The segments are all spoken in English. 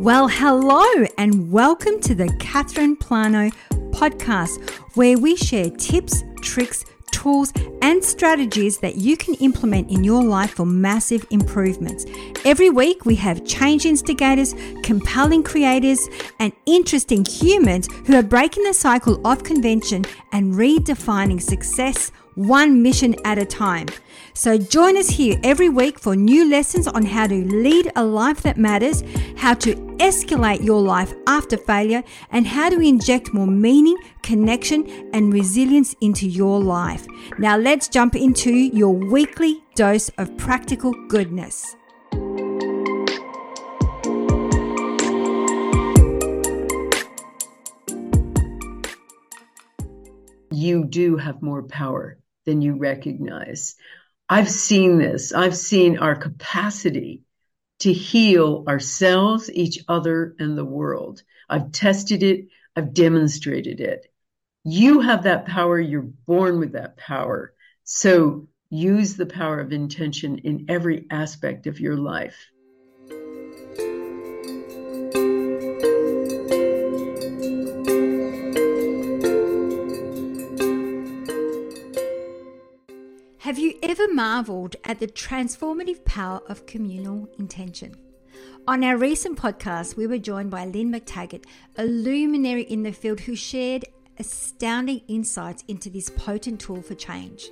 Well, hello, and welcome to the Catherine Plano podcast, where we share tips, tricks, tools, and strategies that you can implement in your life for massive improvements. Every week, we have change instigators, compelling creators, and interesting humans who are breaking the cycle of convention and redefining success one mission at a time. So join us here every week for new lessons on how to lead a life that matters, how to escalate your life after failure, and how to inject more meaning, connection, and resilience into your life. Now let's jump into your weekly dose of practical goodness. You do have more power than you recognize. I've seen this. I've seen our capacity to heal ourselves, each other, and the world. I've tested it. I've demonstrated it. You have that power. You're born with that power. So use the power of intention in every aspect of your life. Have you ever marveled at the transformative power of communal intention? On our recent podcast, we were joined by Lynne McTaggart, a luminary in the field who shared astounding insights into this potent tool for change.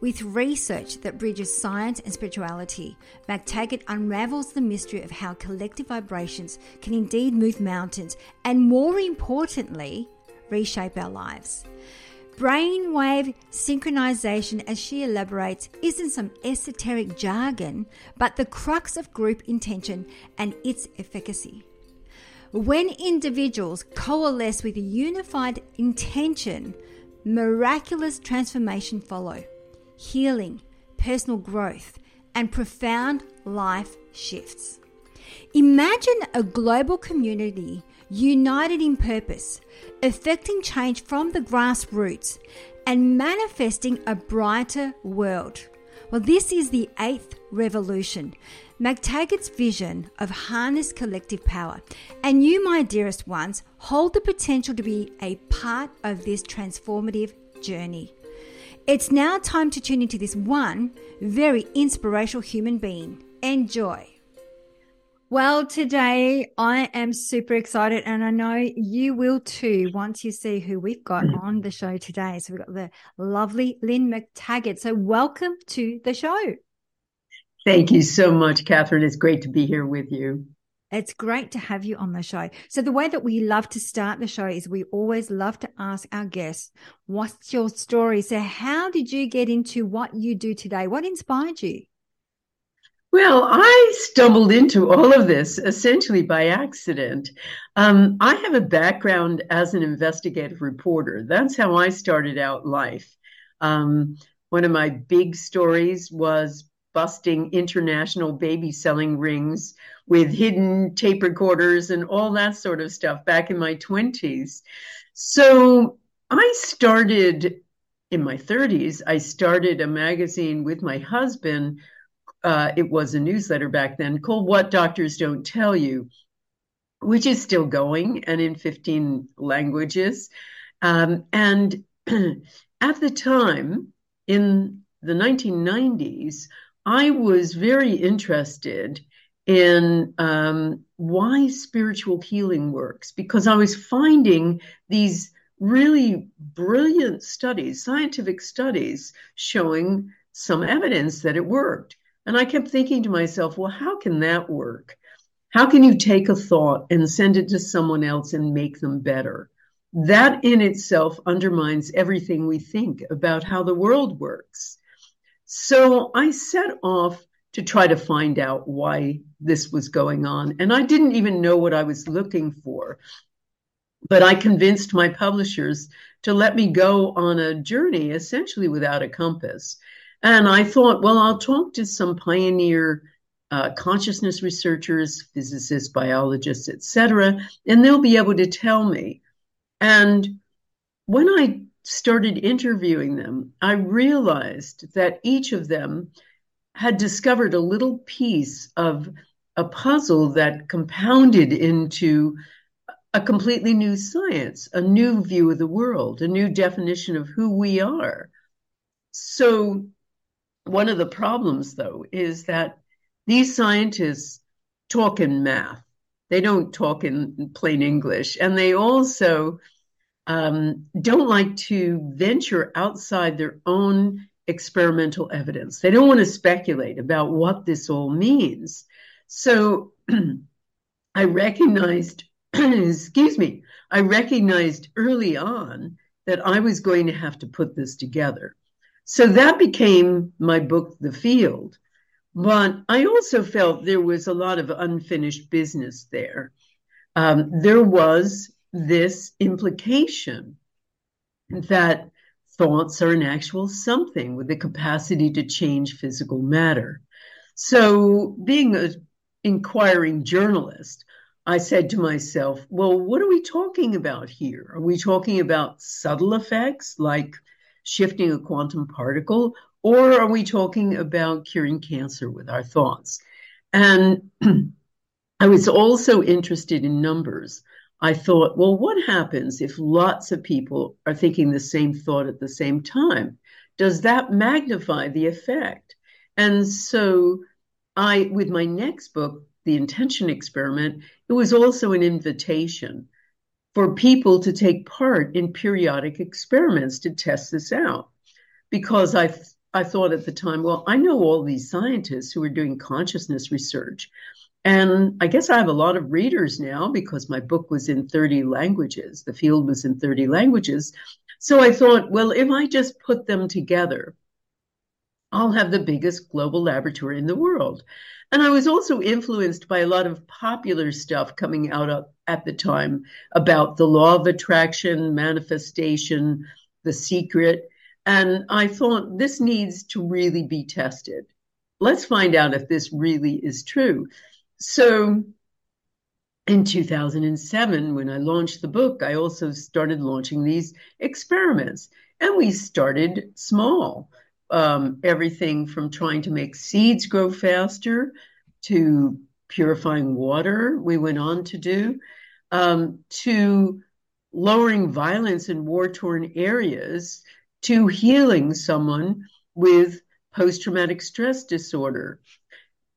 With research that bridges science and spirituality, McTaggart unravels the mystery of how collective vibrations can indeed move mountains and, more importantly, reshape our lives. Brainwave synchronization, as she elaborates, isn't some esoteric jargon, but the crux of group intention and its efficacy. When individuals coalesce with a unified intention, miraculous transformation follow, healing, personal growth, and profound life shifts. Imagine a global community united in purpose, affecting change from the grassroots and manifesting a brighter world. Well, this is the eighth revolution, McTaggart's vision of harness collective power. And you, my dearest ones, hold the potential to be a part of this transformative journey. It's now time to tune into this one very inspirational human being. Enjoy. Well, today I am super excited, and I know you will too once you see who we've got mm. on the show today. So, we've got the lovely Lynne McTaggart. So, welcome to the show. Thank you so much, Catherine. It's great to be here with you. It's great to have you on the show. So, the way that we love to start the show is we always love to ask our guests, What's your story? So, how did you get into what you do today? What inspired you? Well, I stumbled into all of this essentially by accident. Um, I have a background as an investigative reporter. That's how I started out life. Um, one of my big stories was busting international baby selling rings with hidden tape recorders and all that sort of stuff back in my 20s. So I started in my 30s, I started a magazine with my husband uh, it was a newsletter back then called What Doctors Don't Tell You, which is still going and in 15 languages. Um, and at the time, in the 1990s, I was very interested in um, why spiritual healing works because I was finding these really brilliant studies, scientific studies, showing some evidence that it worked. And I kept thinking to myself, well, how can that work? How can you take a thought and send it to someone else and make them better? That in itself undermines everything we think about how the world works. So I set off to try to find out why this was going on. And I didn't even know what I was looking for. But I convinced my publishers to let me go on a journey essentially without a compass and I thought, well, I'll talk to some pioneer uh, consciousness researchers, physicists, biologists, etc., and they'll be able to tell me. And when I started interviewing them, I realized that each of them had discovered a little piece of a puzzle that compounded into a completely new science, a new view of the world, a new definition of who we are. So, one of the problems, though, is that these scientists talk in math. They don't talk in plain English. And they also um, don't like to venture outside their own experimental evidence. They don't want to speculate about what this all means. So I recognized, excuse me, I recognized early on that I was going to have to put this together. So that became my book, The Field. But I also felt there was a lot of unfinished business there. Um, there was this implication that thoughts are an actual something with the capacity to change physical matter. So, being an inquiring journalist, I said to myself, well, what are we talking about here? Are we talking about subtle effects like shifting a quantum particle, or are we talking about curing cancer with our thoughts? And I was also interested in numbers. I thought, well, what happens if lots of people are thinking the same thought at the same time? Does that magnify the effect? And so I, with my next book, The Intention Experiment, it was also an invitation for people to take part in periodic experiments to test this out. Because I, I thought at the time, well, I know all these scientists who are doing consciousness research. And I guess I have a lot of readers now because my book was in 30 languages. The field was in 30 languages. So I thought, well, if I just put them together, I'll have the biggest global laboratory in the world. And I was also influenced by a lot of popular stuff coming out at the time about the law of attraction, manifestation, the secret. And I thought this needs to really be tested. Let's find out if this really is true. So in 2007, when I launched the book, I also started launching these experiments. And we started small um, everything from trying to make seeds grow faster to purifying water, we went on to do, um, to lowering violence in war torn areas, to healing someone with post traumatic stress disorder.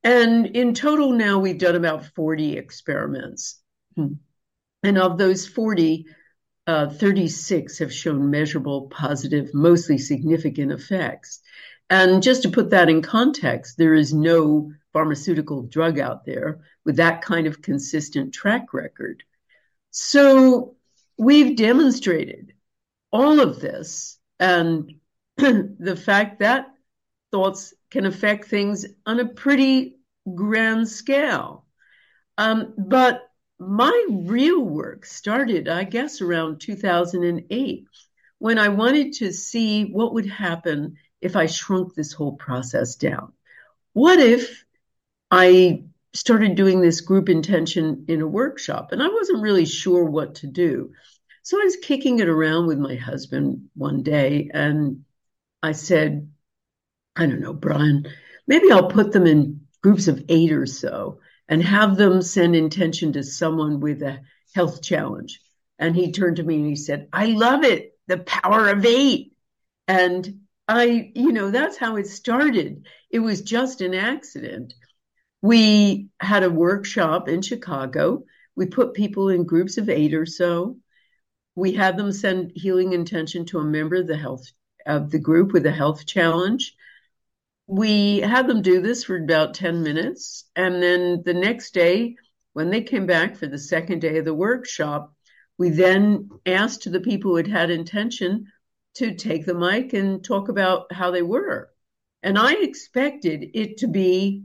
And in total, now we've done about 40 experiments. And of those 40, uh, 36 have shown measurable, positive, mostly significant effects. And just to put that in context, there is no pharmaceutical drug out there with that kind of consistent track record. So we've demonstrated all of this and the fact that thoughts can affect things on a pretty grand scale. Um, but my real work started, I guess, around 2008 when I wanted to see what would happen if I shrunk this whole process down. What if I started doing this group intention in a workshop and I wasn't really sure what to do? So I was kicking it around with my husband one day and I said, I don't know, Brian, maybe I'll put them in groups of eight or so and have them send intention to someone with a health challenge. And he turned to me and he said, I love it. The power of eight. And I, you know, that's how it started. It was just an accident. We had a workshop in Chicago. We put people in groups of eight or so. We had them send healing intention to a member of the health of the group with a health challenge we had them do this for about 10 minutes. And then the next day, when they came back for the second day of the workshop, we then asked the people who had had intention to take the mic and talk about how they were. And I expected it to be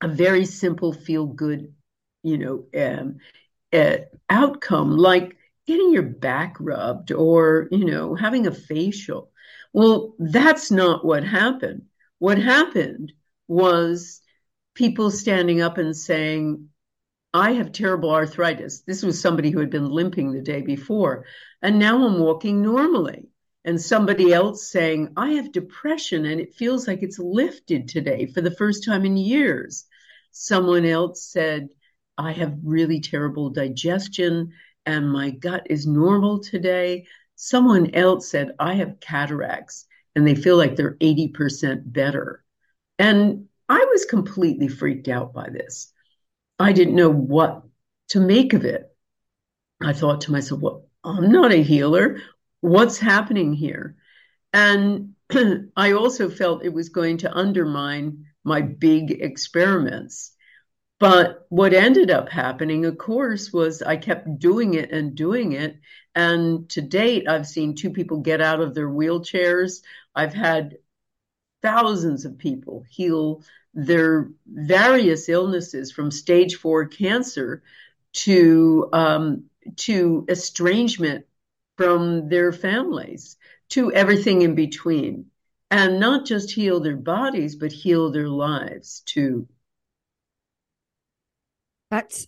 a very simple, feel good, you know, um, uh, outcome like getting your back rubbed or, you know, having a facial. Well, that's not what happened. What happened was people standing up and saying, I have terrible arthritis. This was somebody who had been limping the day before, and now I'm walking normally. And somebody else saying, I have depression and it feels like it's lifted today for the first time in years. Someone else said, I have really terrible digestion and my gut is normal today. Someone else said, I have cataracts and they feel like they're 80% better. And I was completely freaked out by this. I didn't know what to make of it. I thought to myself, well, I'm not a healer. What's happening here? And I also felt it was going to undermine my big experiments. But what ended up happening, of course, was I kept doing it and doing it. And to date, I've seen two people get out of their wheelchairs. I've had thousands of people heal their various illnesses from stage four cancer to um, to estrangement from their families to everything in between and not just heal their bodies but heal their lives too that's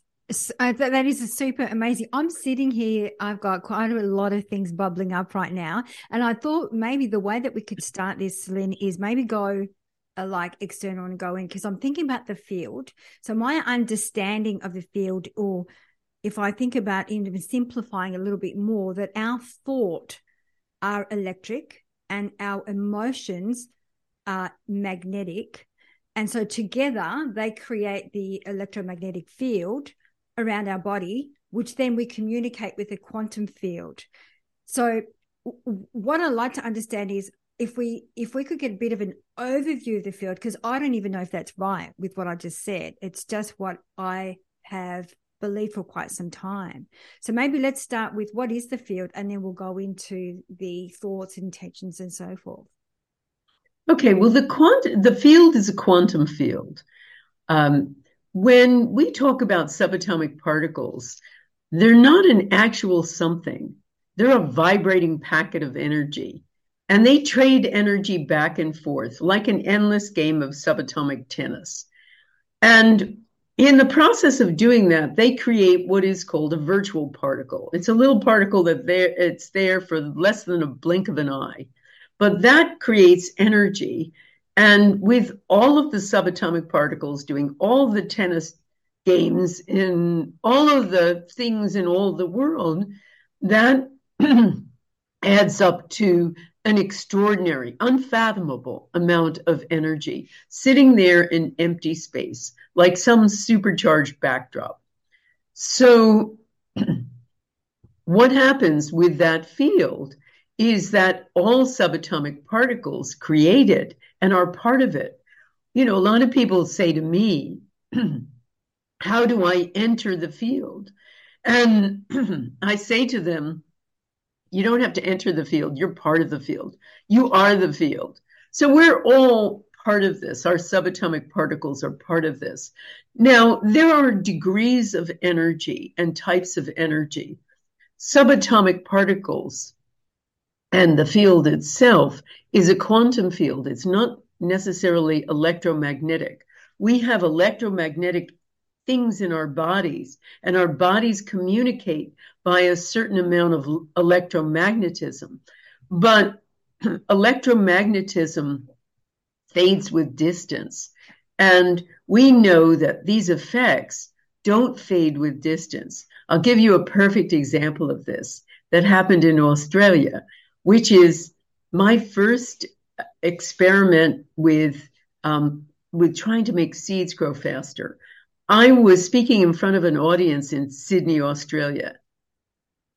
uh, that is super amazing. I'm sitting here. I've got quite a lot of things bubbling up right now, and I thought maybe the way that we could start this, Lynne, is maybe go uh, like external and go in because I'm thinking about the field. So my understanding of the field, or if I think about even simplifying a little bit more, that our thought are electric and our emotions are magnetic. And so together they create the electromagnetic field around our body, which then we communicate with a quantum field. So what I like to understand is if we if we could get a bit of an overview of the field, because I don't even know if that's right with what I just said. It's just what I have believed for quite some time. So maybe let's start with what is the field and then we'll go into the thoughts, intentions, and so forth. Okay, well the quant the field is a quantum field. Um, when we talk about subatomic particles, they're not an actual something. They're a vibrating packet of energy. And they trade energy back and forth like an endless game of subatomic tennis. And in the process of doing that, they create what is called a virtual particle. It's a little particle that it's there for less than a blink of an eye. But that creates energy and with all of the subatomic particles doing all the tennis games in all of the things in all the world, that adds up to an extraordinary, unfathomable amount of energy sitting there in empty space, like some supercharged backdrop. So, what happens with that field is that all subatomic particles created and are part of it. You know, a lot of people say to me, How do I enter the field? And I say to them, You don't have to enter the field. You're part of the field. You are the field. So we're all part of this. Our subatomic particles are part of this. Now, there are degrees of energy and types of energy. Subatomic particles and the field itself is a quantum field. It's not necessarily electromagnetic. We have electromagnetic things in our bodies, and our bodies communicate by a certain amount of electromagnetism. But electromagnetism fades with distance. And we know that these effects don't fade with distance. I'll give you a perfect example of this that happened in Australia which is my first experiment with um, with trying to make seeds grow faster. I was speaking in front of an audience in Sydney, Australia,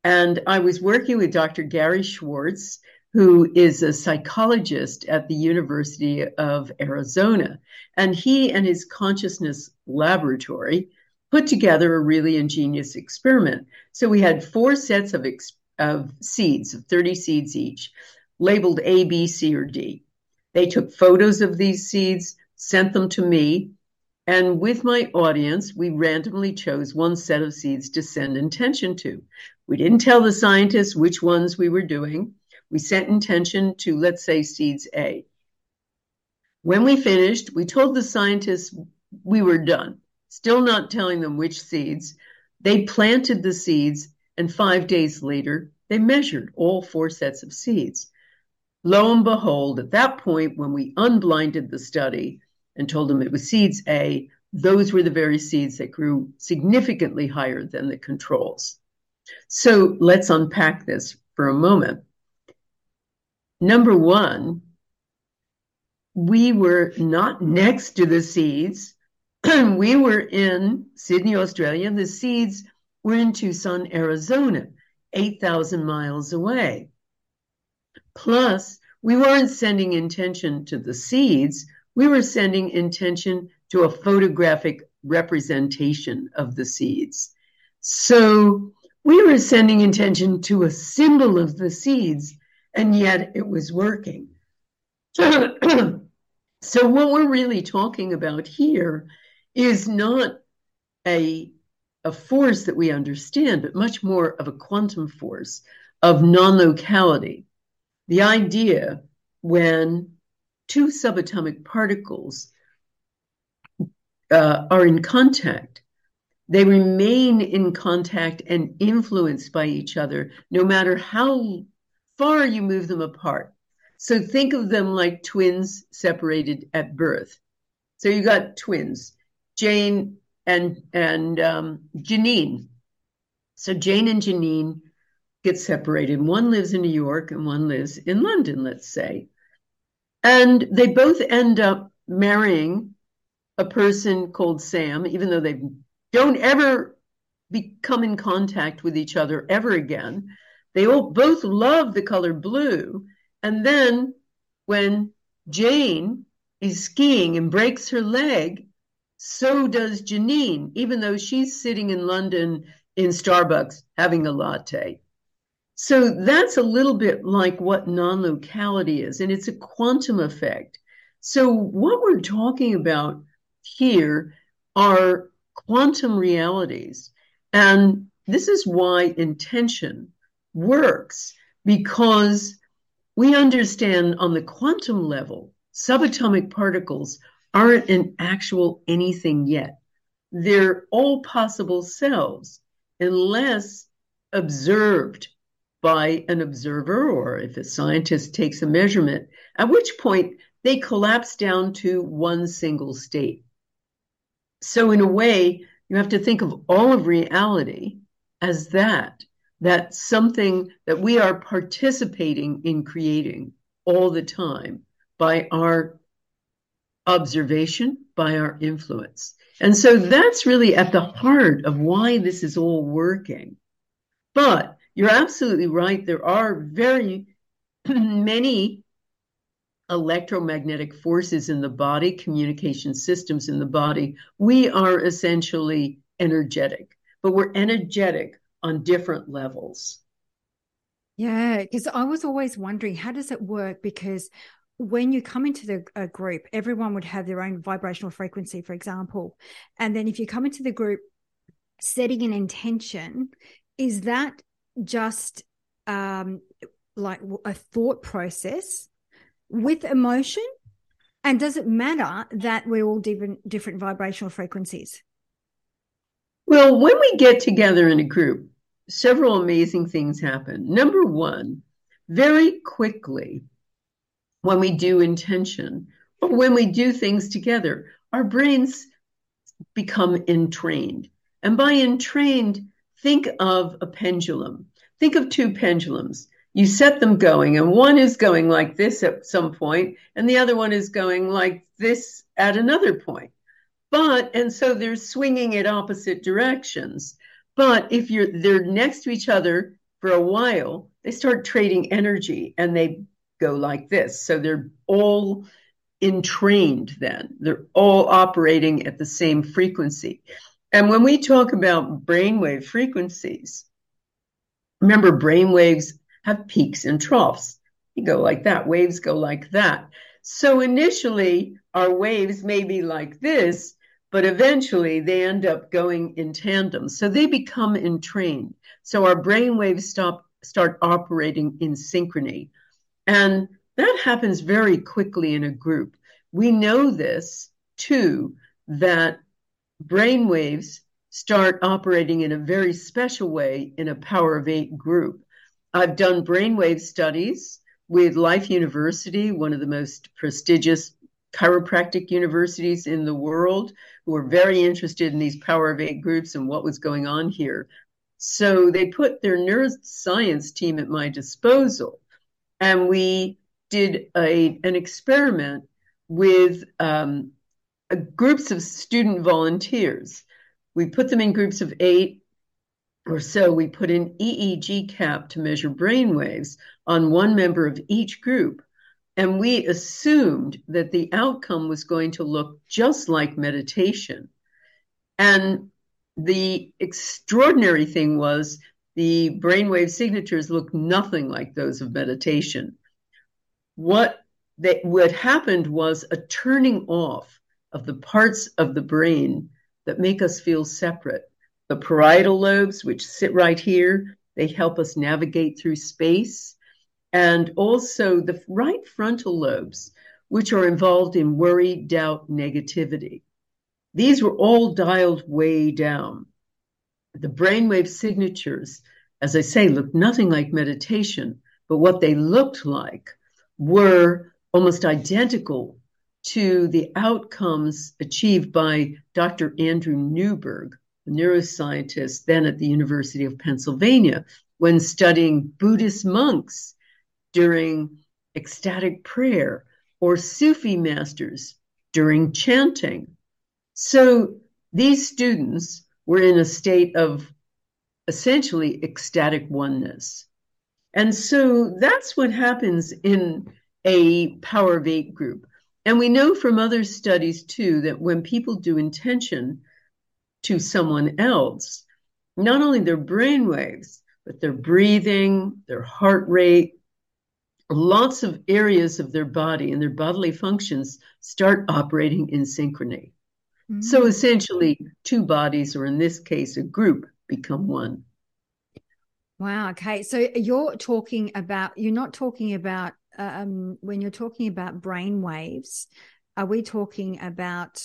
and I was working with Dr. Gary Schwartz, who is a psychologist at the University of Arizona, and he and his consciousness laboratory put together a really ingenious experiment. So we had four sets of experiments of seeds, of 30 seeds each, labeled A, B, C, or D. They took photos of these seeds, sent them to me, and with my audience, we randomly chose one set of seeds to send intention to. We didn't tell the scientists which ones we were doing. We sent intention to, let's say, seeds A. When we finished, we told the scientists we were done, still not telling them which seeds. They planted the seeds and five days later, they measured all four sets of seeds. Lo and behold, at that point, when we unblinded the study and told them it was seeds A, those were the very seeds that grew significantly higher than the controls. So let's unpack this for a moment. Number one, we were not next to the seeds. we were in Sydney, Australia. The seeds were in Tucson, Arizona, 8,000 miles away. Plus, we weren't sending intention to the seeds, we were sending intention to a photographic representation of the seeds. So we were sending intention to a symbol of the seeds, and yet it was working. so, what we're really talking about here is not a, a force that we understand, but much more of a quantum force of non locality. The idea when two subatomic particles uh, are in contact, they remain in contact and influenced by each other, no matter how far you move them apart. So think of them like twins separated at birth. So you got twins, Jane and and um, Janine. So Jane and Janine get separated. One lives in New York and one lives in London, let's say. And they both end up marrying a person called Sam, even though they don't ever become in contact with each other ever again. They all both love the color blue. And then when Jane is skiing and breaks her leg, so does Janine, even though she's sitting in London in Starbucks having a latte. So that's a little bit like what non locality is, and it's a quantum effect. So, what we're talking about here are quantum realities. And this is why intention works because we understand on the quantum level, subatomic particles aren't an actual anything yet. They're all possible selves unless observed by an observer or if a scientist takes a measurement, at which point they collapse down to one single state. So, in a way, you have to think of all of reality as that, that something that we are participating in creating all the time by our observation, by our influence. And so that's really at the heart of why this is all working. But you're absolutely right. There are very many electromagnetic forces in the body, communication systems in the body. We are essentially energetic, but we're energetic on different levels. Yeah, because I was always wondering how does it work? Because when you come into the a group, everyone would have their own vibrational frequency, for example. And then if you come into the group setting an intention, is that just um, like a thought process with emotion? And does it matter that we're all different different vibrational frequencies? Well, when we get together in a group, several amazing things happen. Number one, very quickly, when we do intention or when we do things together, our brains become entrained. And by entrained, think of a pendulum. Think of two pendulums. You set them going, and one is going like this at some point, and the other one is going like this at another point. But, and so they're swinging in opposite directions. But if you're they're next to each other for a while, they start trading energy and they go like this. So they're all entrained then. They're all operating at the same frequency. And when we talk about brainwave frequencies, remember brain waves have peaks and troughs. You go like that, waves go like that. So initially, our waves may be like this, but eventually they end up going in tandem. So they become entrained. So our brain waves stop, start operating in synchrony. And that happens very quickly in a group. We know this too, that brain waves start operating in a very special way in a power of eight group. I've done brainwave studies with Life University, one of the most prestigious chiropractic universities in the world who were very interested in these power of eight groups and what was going on here. So they put their neuroscience team at my disposal, and we did a, an experiment with um, groups of student volunteers. We put them in groups of eight or so. We put an EEG cap to measure brain waves on one member of each group. And we assumed that the outcome was going to look just like meditation. And the extraordinary thing was the brainwave signatures look nothing like those of meditation. What they, what happened was a turning off of the parts of the brain that make us feel separate. The parietal lobes, which sit right here, they help us navigate through space. And also the right frontal lobes, which are involved in worry, doubt, negativity. These were all dialed way down. The brainwave signatures, as I say, looked nothing like meditation, but what they looked like were almost identical to the outcomes achieved by Dr. Andrew Newberg, a neuroscientist then at the University of Pennsylvania, when studying Buddhist monks during ecstatic prayer or Sufi masters during chanting. So these students were in a state of essentially ecstatic oneness. And so that's what happens in a power of eight group. And we know from other studies too that when people do intention to someone else, not only their brain waves, but their breathing, their heart rate, lots of areas of their body and their bodily functions start operating in synchrony. Mm-hmm. So essentially, two bodies, or in this case, a group, become one. Wow. Okay. So you're talking about, you're not talking about, um, when you're talking about brain waves, are we talking about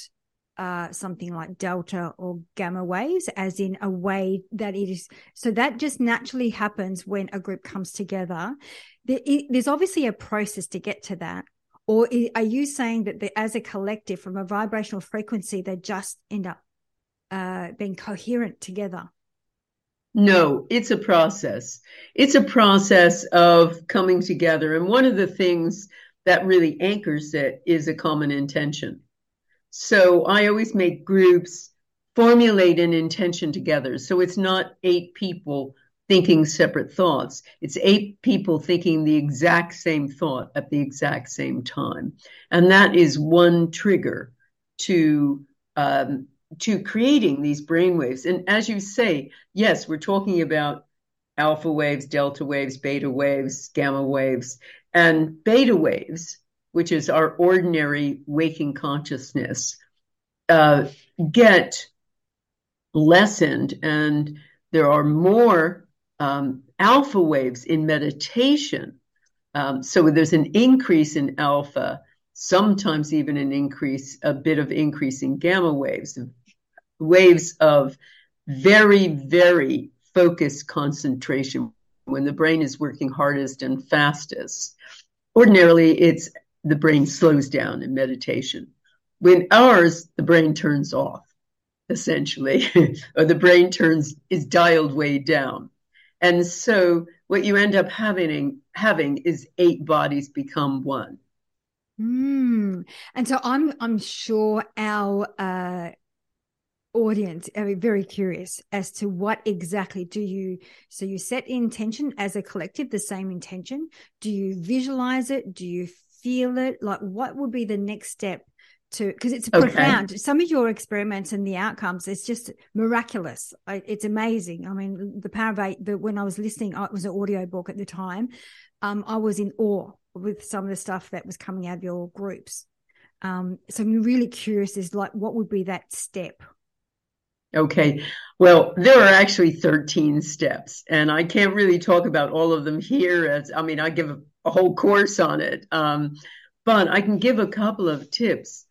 uh, something like delta or gamma waves, as in a way that it is. So that just naturally happens when a group comes together. There, it, there's obviously a process to get to that. Or are you saying that the, as a collective, from a vibrational frequency, they just end up uh, being coherent together? No, it's a process. It's a process of coming together. And one of the things that really anchors it is a common intention. So I always make groups formulate an intention together. So it's not eight people thinking separate thoughts. It's eight people thinking the exact same thought at the exact same time. And that is one trigger to, um, to creating these brain waves. And as you say, yes, we're talking about alpha waves, delta waves, beta waves, gamma waves, and beta waves, which is our ordinary waking consciousness, uh, get lessened and there are more um, alpha waves in meditation. Um, so there's an increase in alpha, sometimes even an increase, a bit of increase in gamma waves, waves of very, very focused concentration when the brain is working hardest and fastest. Ordinarily, it's the brain slows down in meditation. When ours, the brain turns off, essentially, or the brain turns is dialed way down. And so what you end up having having is eight bodies become one. Mm. And so I'm I'm sure our uh, audience are very curious as to what exactly do you so you set intention as a collective the same intention do you visualize it do you feel it like what would be the next step to because it's okay. profound. Some of your experiments and the outcomes it's just miraculous. It's amazing. I mean the power of eight the, when i was listening it was an audio book at the time um, i was in awe with some of the stuff that was coming out of your groups. Um, so i'm really curious is like what would be that step? Okay. Well there are actually 13 steps and i can't really talk about all of them here as i mean i give a, a whole course on it um, but i can give a couple of tips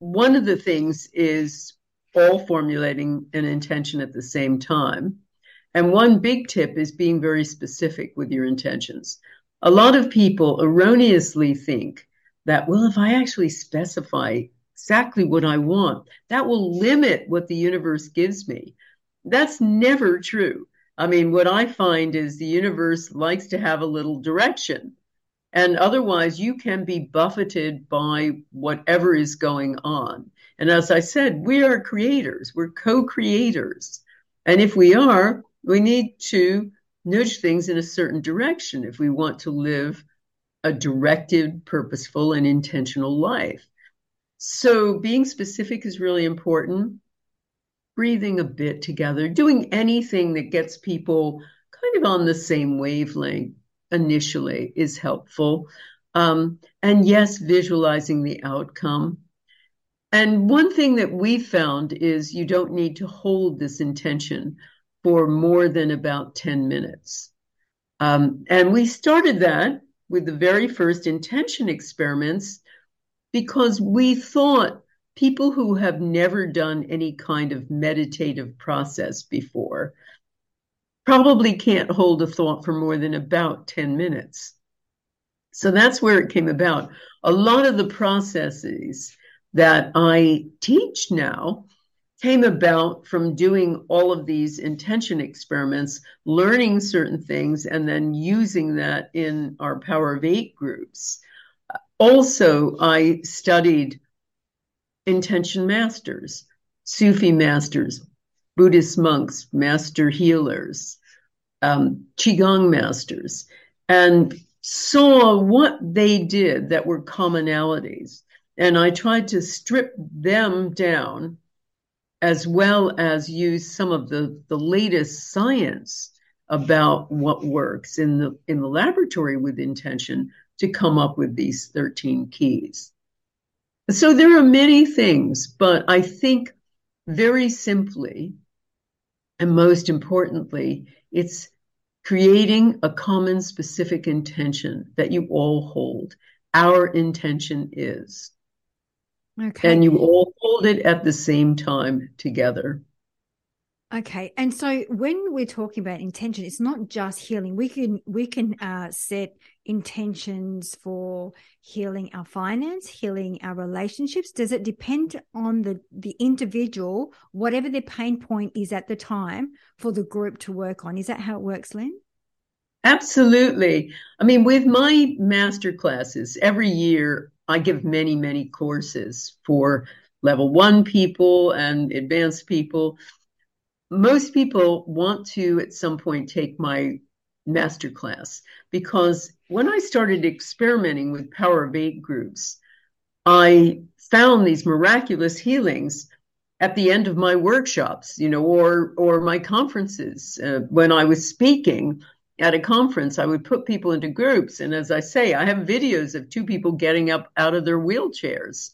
one of the things is all formulating an intention at the same time. And one big tip is being very specific with your intentions. A lot of people erroneously think that, well, if I actually specify exactly what I want, that will limit what the universe gives me. That's never true. I mean, what I find is the universe likes to have a little direction. And otherwise, you can be buffeted by whatever is going on. And as I said, we are creators, we're co creators. And if we are, we need to nudge things in a certain direction if we want to live a directed, purposeful, and intentional life. So being specific is really important. Breathing a bit together, doing anything that gets people kind of on the same wavelength initially is helpful. Um, and yes, visualizing the outcome. And one thing that we found is you don't need to hold this intention for more than about 10 minutes. Um, and we started that with the very first intention experiments because we thought people who have never done any kind of meditative process before probably can't hold a thought for more than about 10 minutes. So that's where it came about. A lot of the processes that I teach now came about from doing all of these intention experiments, learning certain things, and then using that in our Power of Eight groups. Also, I studied intention masters, Sufi masters, Buddhist monks, master healers, um, Qigong masters, and saw what they did that were commonalities. And I tried to strip them down as well as use some of the, the latest science about what works in the in the laboratory with intention to come up with these 13 keys. So there are many things, but I think very simply and most importantly, it's creating a common specific intention that you all hold. Our intention is. Okay. And you all hold it at the same time together. Okay, and so when we're talking about intention, it's not just healing. We can we can uh, set intentions for healing our finance, healing our relationships. Does it depend on the the individual, whatever their pain point is at the time, for the group to work on? Is that how it works, Lynne? Absolutely. I mean, with my master classes, every year I give many, many courses for level one people and advanced people. Most people want to at some point take my master class because when I started experimenting with Power of Eight groups, I found these miraculous healings at the end of my workshops, you know, or or my conferences. Uh, when I was speaking, at a conference, I would put people into groups. And as I say, I have videos of two people getting up out of their wheelchairs,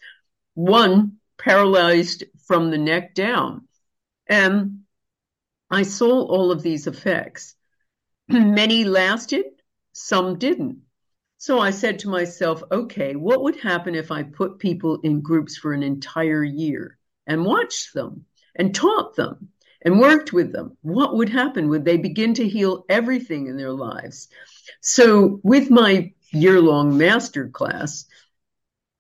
one paralyzed from the neck down. And I saw all of these effects. Many lasted, some didn't. So I said to myself, okay, what would happen if I put people in groups for an entire year and watched them and taught them and worked with them, what would happen? Would they begin to heal everything in their lives? So, with my year long master class,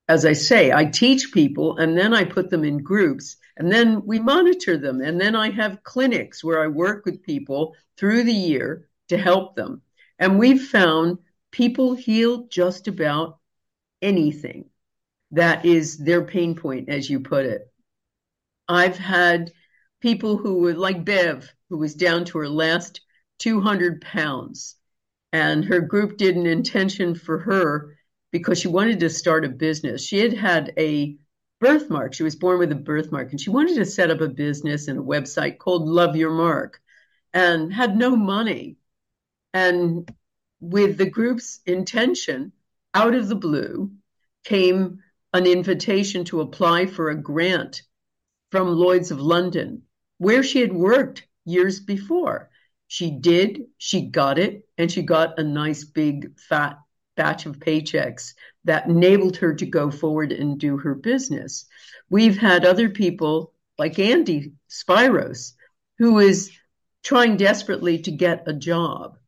as I say, I teach people and then I put them in groups and then we monitor them. And then I have clinics where I work with people through the year to help them. And we've found people heal just about anything that is their pain point, as you put it. I've had people who were like Bev, who was down to her last 200 pounds. And her group did an intention for her because she wanted to start a business. She had had a birthmark. She was born with a birthmark and she wanted to set up a business and a website called Love Your Mark and had no money. And with the group's intention, out of the blue came an invitation to apply for a grant from Lloyd's of London where she had worked years before. She did, she got it, and she got a nice big fat batch of paychecks that enabled her to go forward and do her business. We've had other people like Andy Spiros, who is trying desperately to get a job.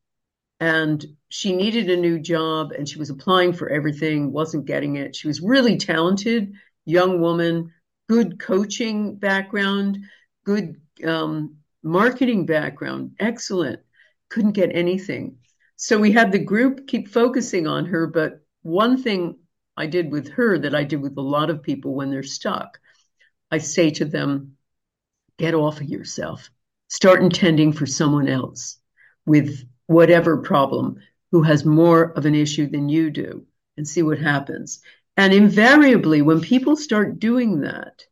and she needed a new job and she was applying for everything, wasn't getting it. She was really talented, young woman, good coaching background, good um, marketing background, excellent. Couldn't get anything. So we had the group keep focusing on her. But one thing I did with her that I did with a lot of people when they're stuck, I say to them, get off of yourself, start intending for someone else with whatever problem who has more of an issue than you do and see what happens. And invariably, when people start doing that,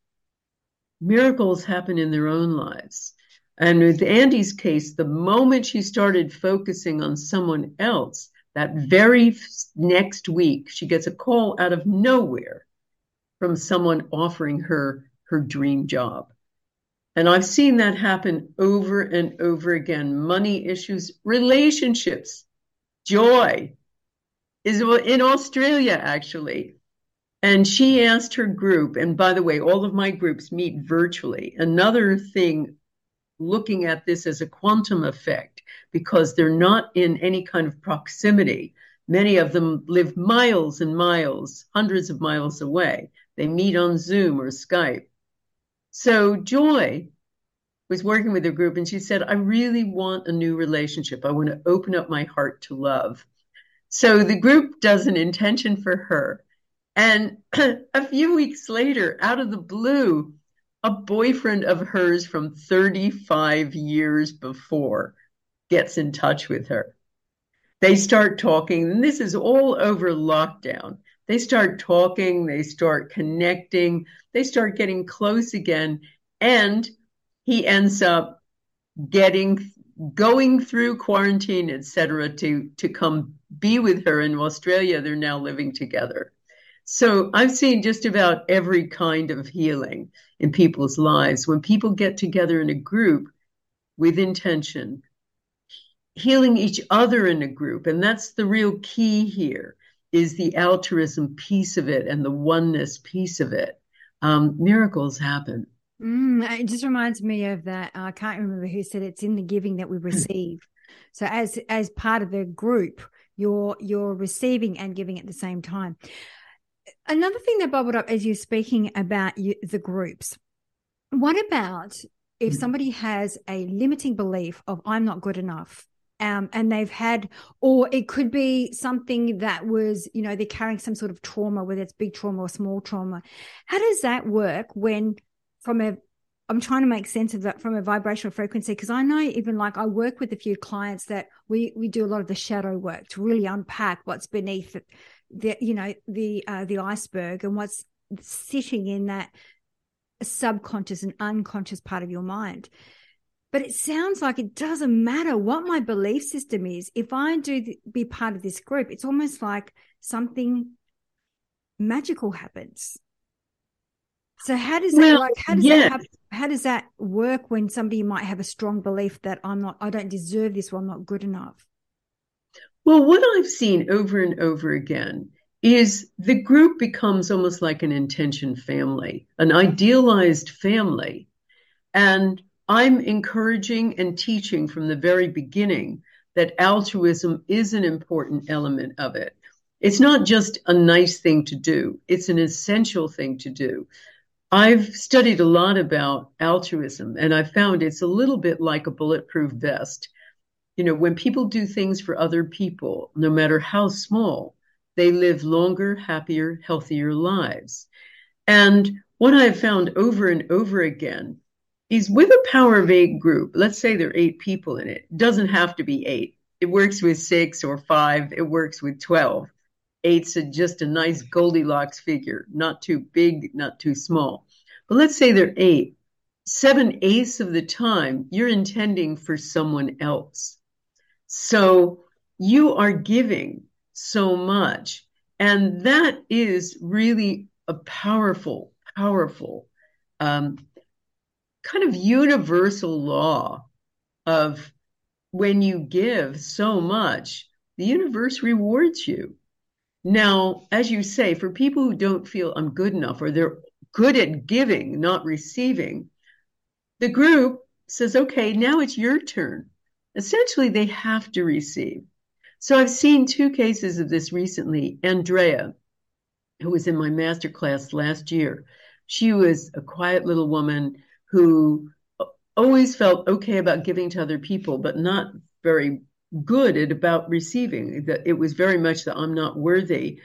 miracles happen in their own lives. And with Andy's case, the moment she started focusing on someone else, that very next week, she gets a call out of nowhere from someone offering her her dream job. And I've seen that happen over and over again. Money issues, relationships, joy is in Australia, actually. And she asked her group, and by the way, all of my groups meet virtually. Another thing, looking at this as a quantum effect, because they're not in any kind of proximity. Many of them live miles and miles, hundreds of miles away. They meet on Zoom or Skype. So Joy was working with a group and she said, I really want a new relationship. I want to open up my heart to love. So the group does an intention for her. And a few weeks later, out of the blue, a boyfriend of hers from 35 years before gets in touch with her. They start talking, and this is all over lockdown. They start talking, they start connecting, they start getting close again, and he ends up getting going through quarantine, etc., to to come be with her in Australia. They're now living together. So I've seen just about every kind of healing in people's lives when people get together in a group with intention, healing each other in a group, and that's the real key here is the altruism piece of it and the oneness piece of it. Um, miracles happen. Mm, it just reminds me of that. I can't remember who said it's in the giving that we receive. so as as part of the group, you're you're receiving and giving at the same time. Another thing that bubbled up as you're speaking about you, the groups. What about if mm. somebody has a limiting belief of I'm not good enough? um, and they've had, or it could be something that was, you know, they're carrying some sort of trauma, whether it's big trauma or small trauma. How does that work when, from a, I'm trying to make sense of that from a vibrational frequency because I know even like I work with a few clients that we we do a lot of the shadow work to really unpack what's beneath the you know the uh, the iceberg and what's sitting in that subconscious and unconscious part of your mind. But it sounds like it doesn't matter what my belief system is. If I do th- be part of this group, it's almost like something magical happens. So how does well, that like how does yeah. that happen, how does that work when somebody might have a strong belief that I'm not I don't deserve this or I'm not good enough? Well, what I've seen over and over again is the group becomes almost like an intention family, an idealized family. And I'm encouraging and teaching from the very beginning that altruism is an important element of it. It's not just a nice thing to do, it's an essential thing to do. I've studied a lot about altruism and I found it's a little bit like a bulletproof vest. You know, when people do things for other people, no matter how small, they live longer, happier, healthier lives. And what I've found over and over again is with a power of eight group, let's say there are eight people in it, doesn't have to be eight. It works with six or five, it works with 12. Eight's a, just a nice Goldilocks figure, not too big, not too small. But let's say there are eight. Seven eighths of the time, you're intending for someone else. So you are giving so much. And that is really a powerful, powerful um, kind of universal law of when you give so much, the universe rewards you. Now, as you say, for people who don't feel I'm good enough or they're good at giving, not receiving, the group says, okay, now it's your turn. Essentially, they have to receive. So I've seen two cases of this recently. Andrea, who was in my master class last year, she was a quiet little woman who always felt okay about giving to other people, but not very good at about receiving. That it was very much that I'm not worthy.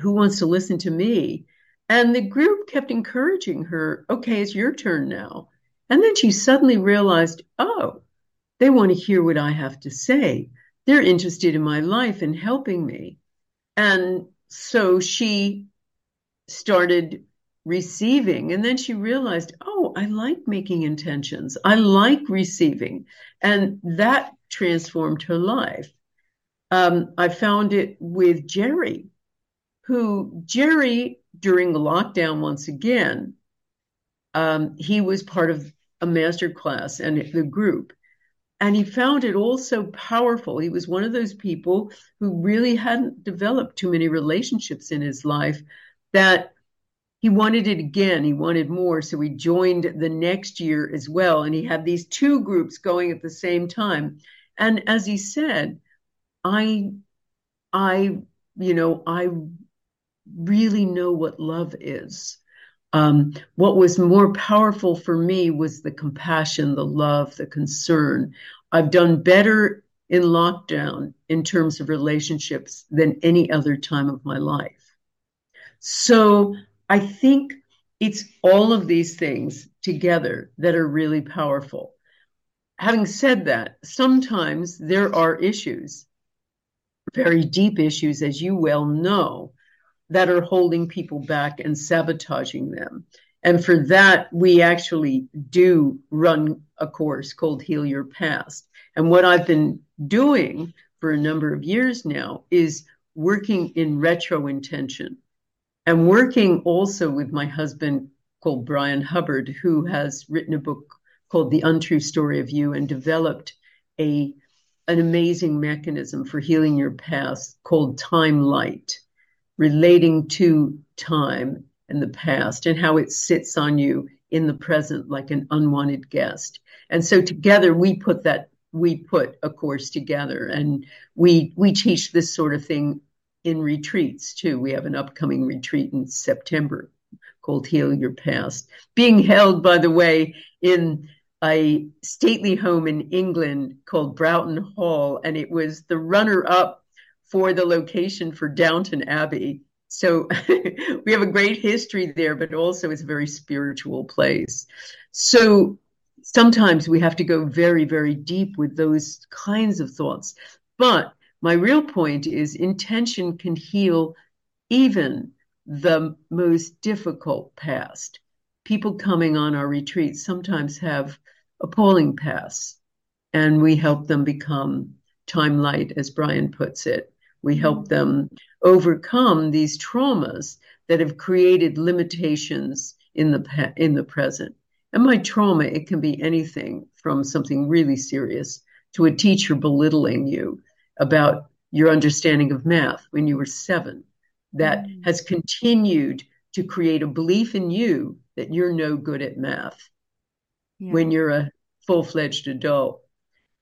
Who wants to listen to me? And the group kept encouraging her, okay, it's your turn now. And then she suddenly realized, oh, they want to hear what I have to say. They're interested in my life and helping me. And so she started receiving. And then she realized, oh, I like making intentions. I like receiving. And that transformed her life. Um, I found it with Jerry, who Jerry, during the lockdown once again, um, he was part of a master class and the group. And he found it all so powerful. He was one of those people who really hadn't developed too many relationships in his life that he wanted it again. He wanted more. So he joined the next year as well. And he had these two groups going at the same time. And as he said, I, I, you know, I really know what love is. Um, what was more powerful for me was the compassion, the love, the concern. I've done better in lockdown in terms of relationships than any other time of my life. So I think it's all of these things together that are really powerful. Having said that, sometimes there are issues, very deep issues, as you well know, that are holding people back and sabotaging them. And for that, we actually do run a course called Heal Your Past. And what I've been doing for a number of years now is working in retro intention and working also with my husband called Bryan Hubbard, who has written a book called The Untrue Story of You and developed a an amazing mechanism for healing your past called time light, relating to time and the past and how it sits on you in the present like an unwanted guest. And so together we put that we put a course together and we we teach this sort of thing in retreats too. We have an upcoming retreat in September called Heal Your Past, being held, by the way, in a stately home in England called Broughton Hall, and it was the runner up for the location for Downton Abbey. So we have a great history there, but also it's a very spiritual place. So sometimes we have to go very, very deep with those kinds of thoughts. But my real point is intention can heal even the most difficult past. People coming on our retreats sometimes have appalling pasts, and we help them become time light, as Bryan puts it. We help them overcome these traumas that have created limitations in the in the present. And my trauma, it can be anything from something really serious to a teacher belittling you about your understanding of math when you were seven that mm. has continued to create a belief in you that you're no good at math yeah. when you're a full fledged adult.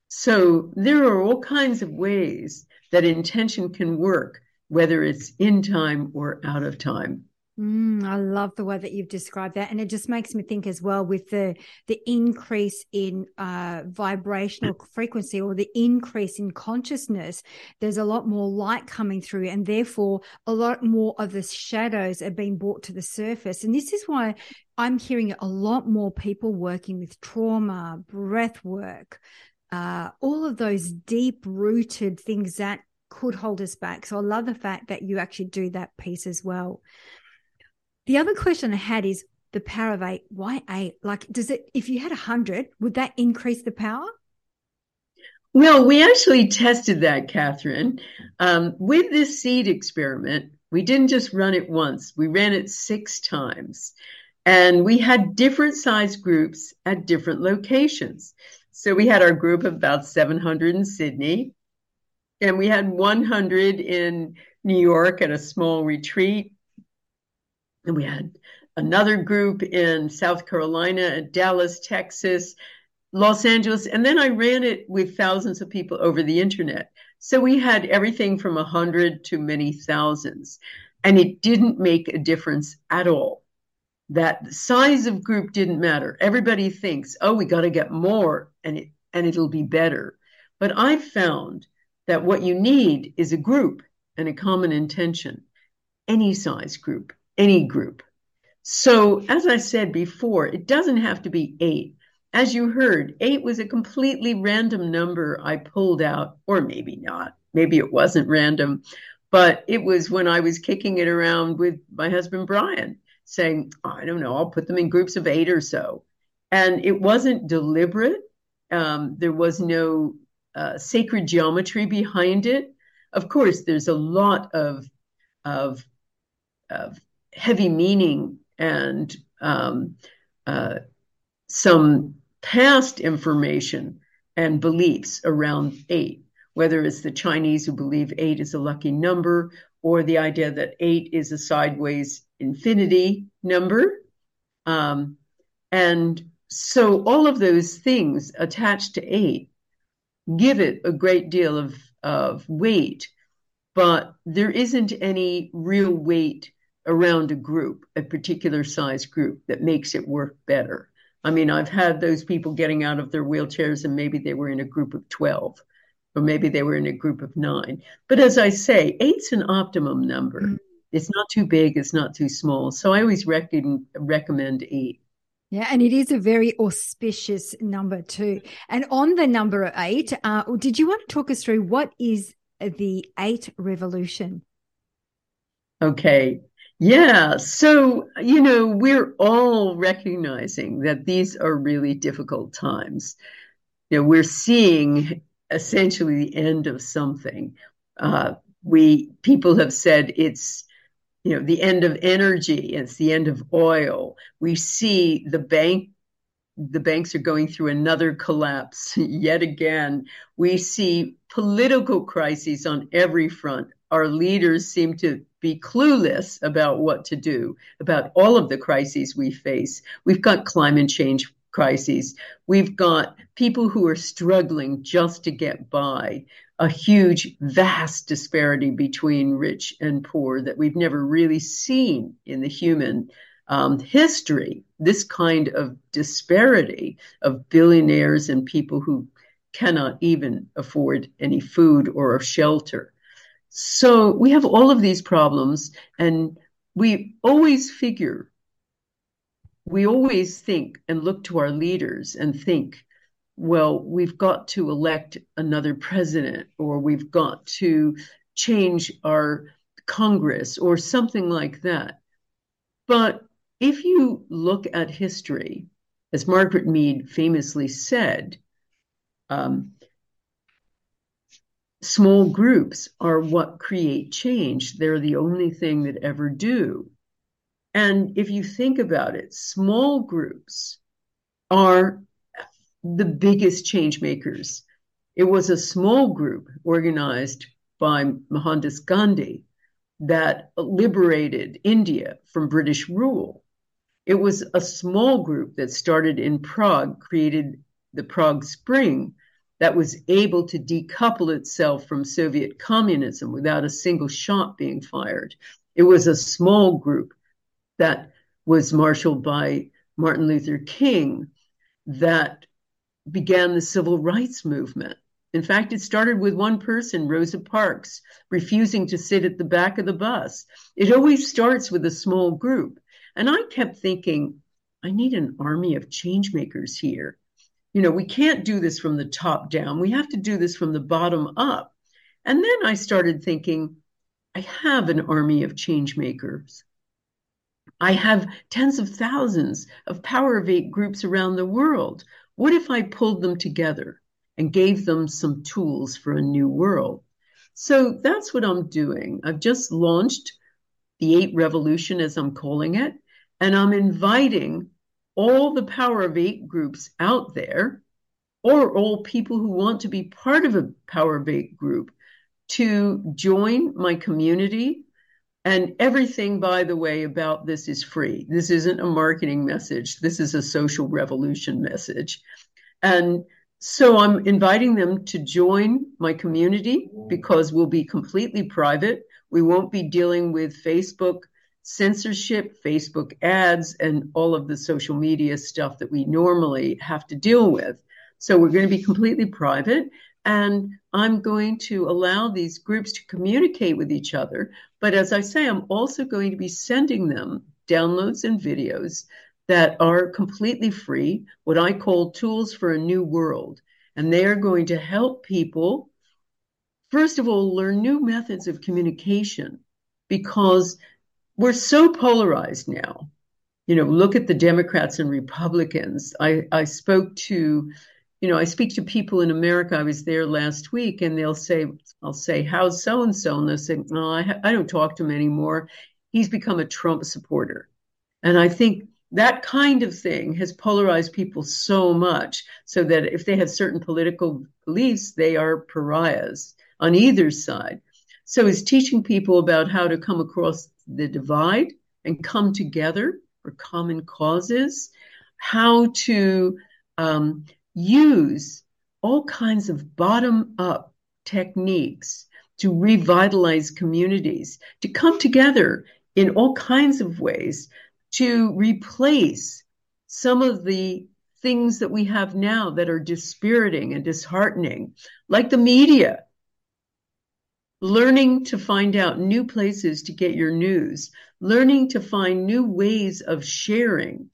So there are all kinds of ways that intention can work, whether it's in time or out of time. Mm, I love the way that you've described that, and it just makes me think as well with the the increase in uh, vibrational frequency or the increase in consciousness. There's a lot more light coming through, and therefore a lot more of the shadows are being brought to the surface. And this is why I'm hearing a lot more people working with trauma, breath work, uh, all of those deep rooted things that could hold us back. So I love the fact that you actually do that piece as well. The other question I had is the power of eight. Why eight? Like, does it, if you had a hundred, would that increase the power? Well, we actually tested that, Catherine. Um, with this seed experiment, we didn't just run it once, we ran it six times. And we had different size groups at different locations. So we had our group of about 700 in Sydney, and we had 100 in New York at a small retreat. And we had another group in South Carolina, Dallas, Texas, Los Angeles. And then I ran it with thousands of people over the internet. So we had everything from a hundred to many thousands, and it didn't make a difference at all. That size of group didn't matter. Everybody thinks, oh, we got to get more and it, and it'll be better. But I've found that what you need is a group and a common intention, any size group, any group. So, as I said before, it doesn't have to be eight. As you heard, eight was a completely random number I pulled out, or maybe not. Maybe it wasn't random, but it was when I was kicking it around with my husband, Bryan, saying, I don't know, I'll put them in groups of eight or so. And it wasn't deliberate. Um, there was no uh, sacred geometry behind it. Of course, there's a lot of, of, of heavy meaning and um, uh, some past information and beliefs around eight, whether it's the Chinese who believe eight is a lucky number, or the idea that eight is a sideways infinity number. Um, and so all of those things attached to eight give it a great deal of, of weight, but there isn't any real weight around a group, a particular size group that makes it work better. I mean, I've had those people getting out of their wheelchairs and maybe they were in a group of 12 or maybe they were in a group of nine. But as I say, eight's an optimum number. Mm. It's not too big, it's not too small. So I always rec- recommend eight. Yeah, and it is a very auspicious number too. And on the number eight, uh, did you want to talk us through what is the eight revolution? Okay. Yeah. So, you know, we're all recognizing that these are really difficult times. You know, we're seeing essentially the end of something. Uh, we people have said it's you know the end of energy, it's the end of oil. We see the bank the banks are going through another collapse yet again. We see political crises on every front. Our leaders seem to be clueless about what to do about all of the crises we face. We've got climate change crises. We've got people who are struggling just to get by, a huge, vast disparity between rich and poor that we've never really seen in the human um, history. This kind of disparity of billionaires and people who cannot even afford any food or shelter. So we have all of these problems, and we always figure, we always think and look to our leaders and think, well, we've got to elect another president, or we've got to change our Congress, or something like that. But if you look at history, as Margaret Mead famously said, um, small groups are what create change. They're the only thing that ever do. And if you think about it, small groups are the biggest change makers. It was a small group organized by Mohandas Gandhi that liberated India from British rule. It was a small group that started in Prague, created the Prague Spring, that was able to decouple itself from Soviet communism without a single shot being fired. It was a small group that was marshaled by Martin Luther King that began the civil rights movement. In fact, it started with one person, Rosa Parks, refusing to sit at the back of the bus. It always starts with a small group. And I kept thinking, I need an army of change makers here you know, we can't do this from the top down. We have to do this from the bottom up. And then I started thinking, I have an army of change makers. I have tens of thousands of Power of Eight groups around the world. What if I pulled them together and gave them some tools for a new world? So that's what I'm doing. I've just launched the Eight Revolution, as I'm calling it, and I'm inviting all the Power of Eight groups out there, or all people who want to be part of a Power of Eight group, to join my community. And everything, by the way, about this is free. This isn't a marketing message. This is a social revolution message. And So I'm inviting them to join my community because we'll be completely private. We won't be dealing with Facebook censorship, Facebook ads, and all of the social media stuff that we normally have to deal with. So we're going to be completely private. And I'm going to allow these groups to communicate with each other. But as I say, I'm also going to be sending them downloads and videos that are completely free, what I call tools for a new world. And they are going to help people, first of all, learn new methods of communication because we're so polarized now. You know, look at the Democrats and Republicans. I, I spoke to, you know, I speak to people in America. I was there last week and they'll say, I'll say, how's so and so? And they'll say, no, I, I don't talk to him anymore. He's become a Trump supporter. And I think that kind of thing has polarized people so much so that if they have certain political beliefs, they are pariahs on either side. So is teaching people about how to come across the divide and come together for common causes, how to um, use all kinds of bottom up techniques to revitalize communities, to come together in all kinds of ways to replace some of the things that we have now that are dispiriting and disheartening, like the media. Learning to find out new places to get your news, learning to find new ways of sharing,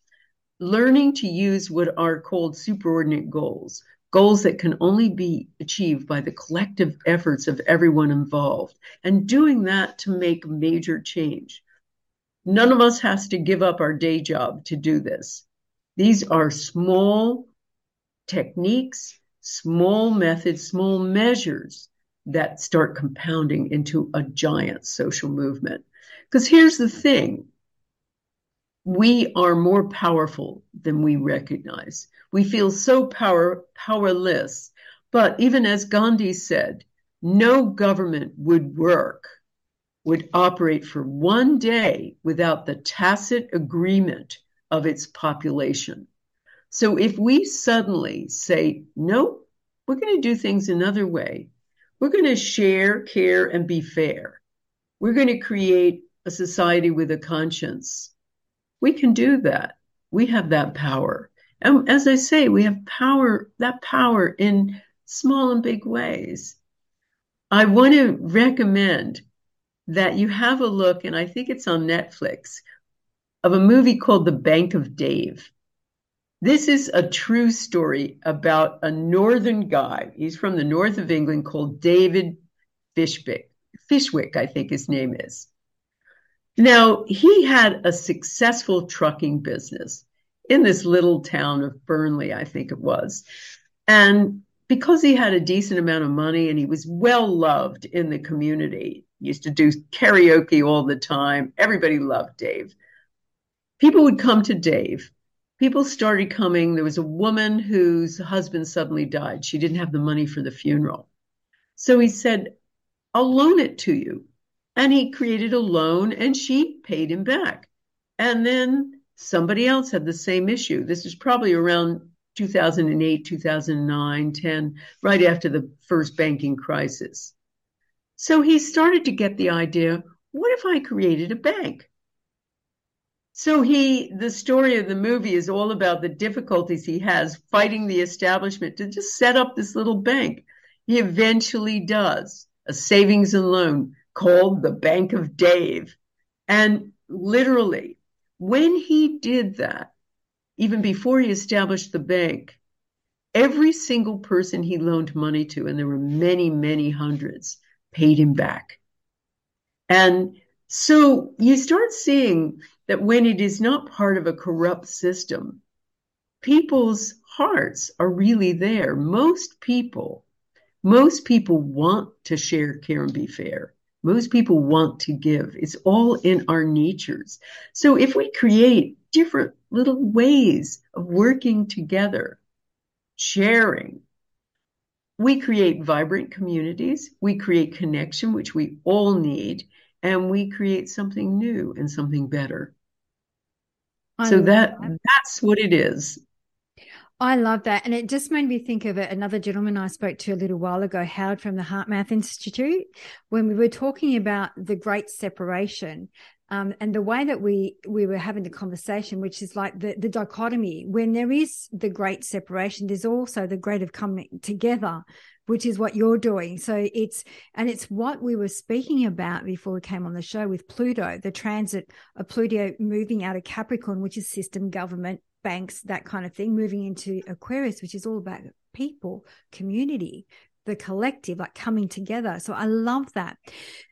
learning to use what are called superordinate goals, goals that can only be achieved by the collective efforts of everyone involved, and doing that to make major change. None of us has to give up our day job to do this. These are small techniques, small methods, small measures that start compounding into a giant social movement. Because here's the thing we are more powerful than we recognize. We feel so power, powerless. But even as Gandhi said, no government would work would operate for one day without the tacit agreement of its population. So if we suddenly say, no, we're going to do things another way, we're going to share, care, and be fair. We're going to create a society with a conscience. We can do that. We have that power. And as I say, we have power, that power in small and big ways. I want to recommend that you have a look, and I think it's on Netflix, of a movie called The Bank of Dave. This is a true story about a northern guy. He's from the north of England called David Fishwick. Fishwick, I think his name is. Now, he had a successful trucking business in this little town of Burnley, I think it was. And because he had a decent amount of money and he was well loved in the community, used to do karaoke all the time. Everybody loved Dave. People would come to Dave. People started coming. There was a woman whose husband suddenly died. She didn't have the money for the funeral. So he said, I'll loan it to you. And he created a loan and she paid him back. And then somebody else had the same issue. This is probably around 2008, 2009, 10, right after the first banking crisis. So he started to get the idea what if I created a bank? So he, the story of the movie is all about the difficulties he has fighting the establishment to just set up this little bank. He eventually does a savings and loan called the Bank of Dave. And literally, when he did that, even before he established the bank, every single person he loaned money to, and there were many, many hundreds, paid him back. And so you start seeing that when it is not part of a corrupt system, people's hearts are really there. Most people, most people want to share, care, and be fair. Most people want to give. It's all in our natures. So if we create different little ways of working together, sharing, we create vibrant communities, we create connection, which we all need, and we create something new and something better. I so that that. that's what it is. I love that. And it just made me think of it. Another gentleman I spoke to a little while ago, Howard from the HeartMath Institute, when we were talking about the great separation. Um, and the way that we we were having the conversation, which is like the, the dichotomy, when there is the great separation, there's also the great of coming together, which is what you're doing. So it's and it's what we were speaking about before we came on the show with Pluto, the transit of Pluto moving out of Capricorn, which is system, government, banks, that kind of thing, moving into Aquarius, which is all about people, community, the collective, like coming together. So I love that.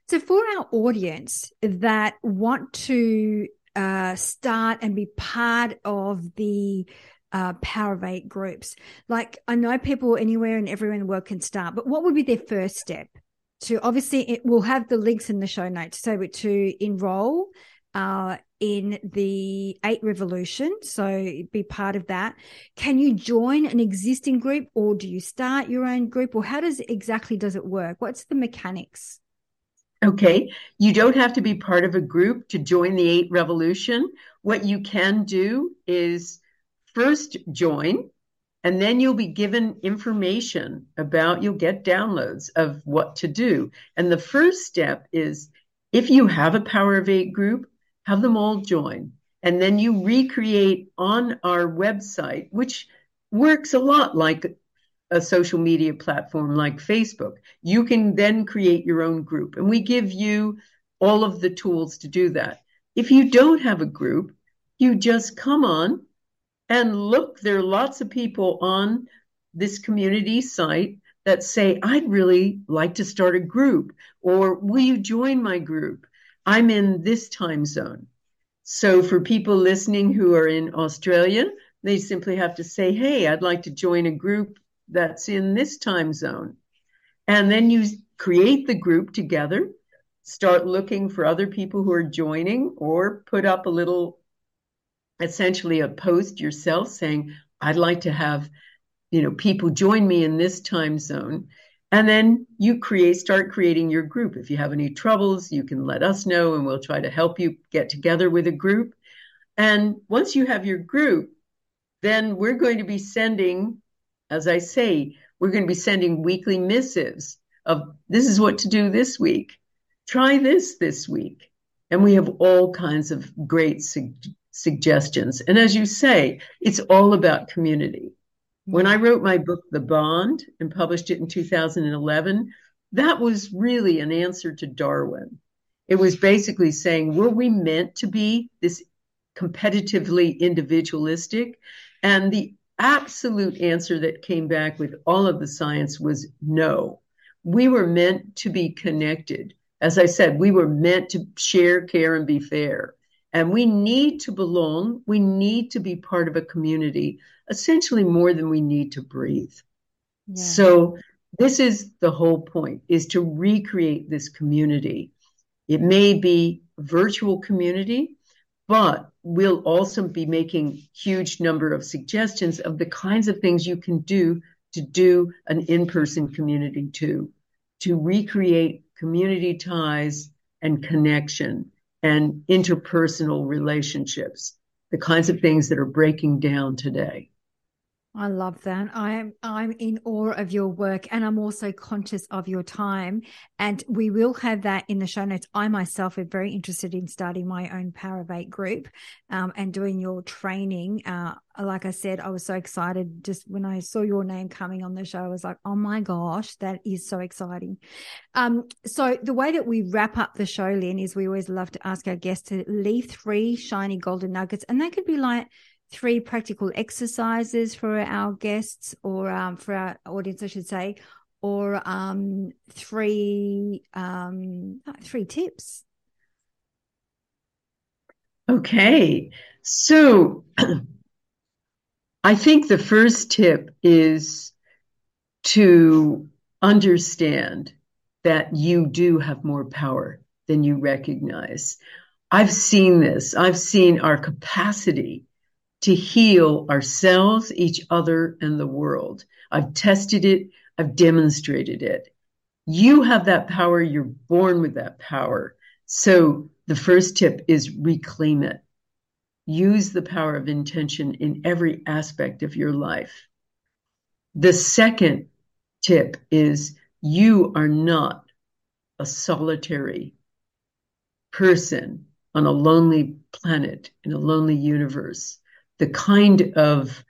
So for our audience that want to uh, start and be part of the uh, Power of Eight groups, like I know people anywhere and everywhere in the world can start, but what would be their first step? To obviously, it will have the links in the show notes. So to enroll uh, in the eight revolution so be part of that can you join an existing group or do you start your own group or how does exactly does it work what's the mechanics okay you don't have to be part of a group to join the eight revolution what you can do is first join and then you'll be given information about you'll get downloads of what to do and the first step is if you have a power of eight group have them all join. And then you recreate on our website, which works a lot like a social media platform like Facebook. You can then create your own group, and we give you all of the tools to do that. If you don't have a group, you just come on and look. There are lots of people on this community site that say, I'd really like to start a group, or will you join my group? I'm in this time zone. So for people listening who are in Australia, they simply have to say, Hey, I'd like to join a group that's in this time zone. And then you create the group together, start looking for other people who are joining, or put up a little, essentially a post yourself saying, I'd like to have, you know, people join me in this time zone. And then you create, start creating your group. If you have any troubles, you can let us know and we'll try to help you get together with a group. And once you have your group, then we're going to be sending, as I say, we're going to be sending weekly missives of this is what to do this week. Try this this week. And we have all kinds of great su- suggestions. And as you say, it's all about community. When I wrote my book, The Bond, and published it in 2011, that was really an answer to Darwin. It was basically saying, were we meant to be this competitively individualistic? And the absolute answer that came back with all of the science was no. We were meant to be connected. As I said, we were meant to share, care, and be fair. And we need to belong. We need to be part of a community essentially more than we need to breathe. Yeah. So this is the whole point is to recreate this community. It may be virtual community, but we'll also be making huge number of suggestions of the kinds of things you can do to do an in-person community too, to recreate community ties and connection and interpersonal relationships, the kinds of things that are breaking down today. I love that. I'm I'm in awe of your work and I'm also conscious of your time. And we will have that in the show notes. I myself am very interested in starting my own Power of Eight group um, and doing your training. Uh, like I said, I was so excited just when I saw your name coming on the show. I was like, oh my gosh, that is so exciting. Um, so the way that we wrap up the show, Lynne, is we always love to ask our guests to leave three shiny golden nuggets, and they could be like three practical exercises for our guests or um, for our audience, I should say, or um, three um, three tips. Okay, so I think the first tip is to understand that you do have more power than you recognize. I've seen this. I've seen our capacity to heal ourselves, each other, and the world. I've tested it. I've demonstrated it. You have that power. You're born with that power. So the first tip is reclaim it. use the power of intention in every aspect of your life. The second tip is you are not a solitary person on a lonely planet in a lonely universe. The kind of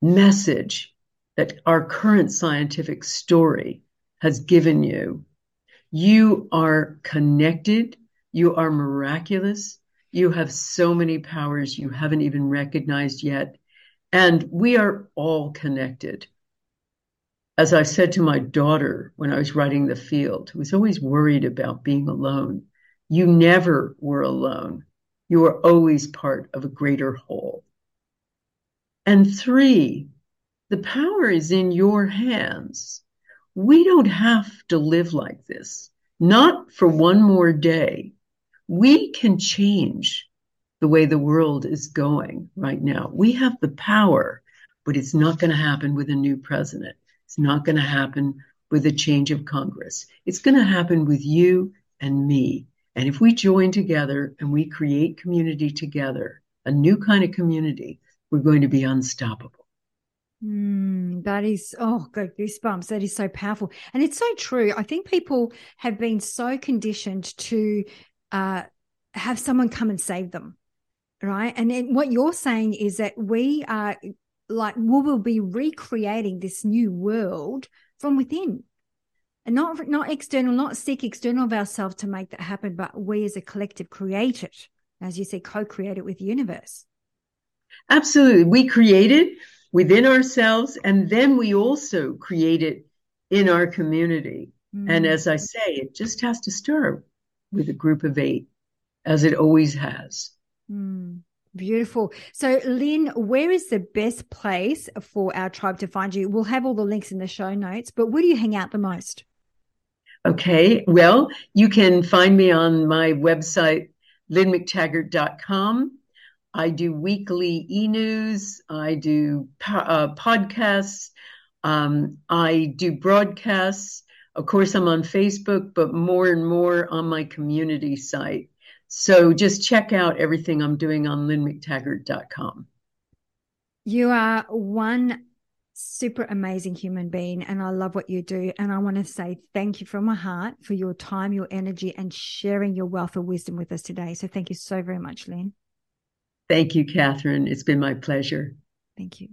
message that our current scientific story has given you. You are connected. You are miraculous. You have so many powers you haven't even recognized yet. And we are all connected. As I said to my daughter when I was writing The Field, who was always worried about being alone, you never were alone. You are always part of a greater whole. And three, the power is in your hands. We don't have to live like this, not for one more day. We can change the way the world is going right now. We have the power, but it's not going to happen with a new president. It's not going to happen with a change of Congress. It's going to happen with you and me. And if we join together and we create community together, a new kind of community, we're going to be unstoppable. Mm, that is, oh, got goosebumps. That is so powerful. And it's so true. I think people have been so conditioned to uh, have someone come and save them. Right. And then what you're saying is that we are like, we will be recreating this new world from within and not, not external, not seek external of ourselves to make that happen, but we as a collective create it. As you say, co create it with the universe. Absolutely. We create it within ourselves, and then we also create it in our community. Mm. And as I say, it just has to start with a group of eight, as it always has. Mm. Beautiful. So, Lynne, where is the best place for our tribe to find you? We'll have all the links in the show notes, but where do you hang out the most? Okay. Well, you can find me on my website, lynnemctaggart.com. I do weekly e news. I do uh, podcasts. Um, I do broadcasts. Of course, I'm on Facebook, but more and more on my community site. So just check out everything I'm doing on lynnemctaggart.com. You are one super amazing human being, and I love what you do. And I want to say thank you from my heart for your time, your energy, and sharing your wealth of wisdom with us today. So thank you so very much, Lynne. Thank you, Catherine. It's been my pleasure. Thank you.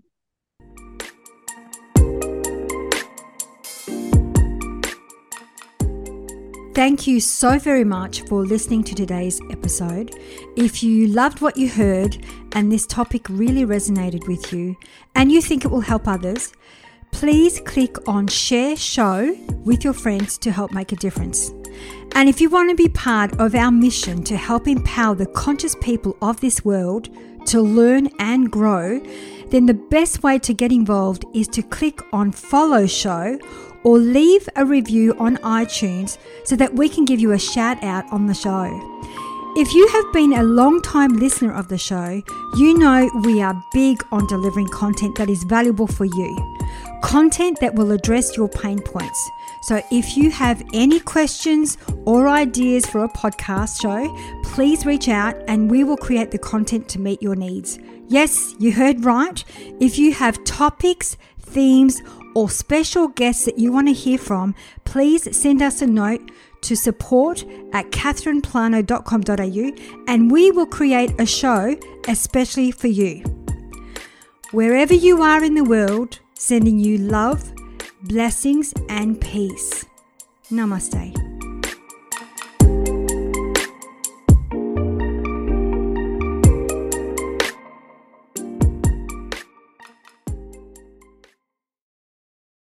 Thank you so very much for listening to today's episode. If you loved what you heard and this topic really resonated with you and you think it will help others, please click on Share Show with your friends to help make a difference. And if you want to be part of our mission to help empower the conscious people of this world to learn and grow, then the best way to get involved is to click on Follow Show or leave a review on iTunes so that we can give you a shout out on the show. If you have been a long time listener of the show, you know we are big on delivering content that is valuable for you, content that will address your pain points. So if you have any questions or ideas for a podcast show, please reach out and we will create the content to meet your needs. Yes, you heard right. If you have topics, themes, or special guests that you want to hear from, please send us a note to support at catherineplano.com.au and we will create a show especially for you. Wherever you are in the world, sending you love blessings, and peace. Namaste.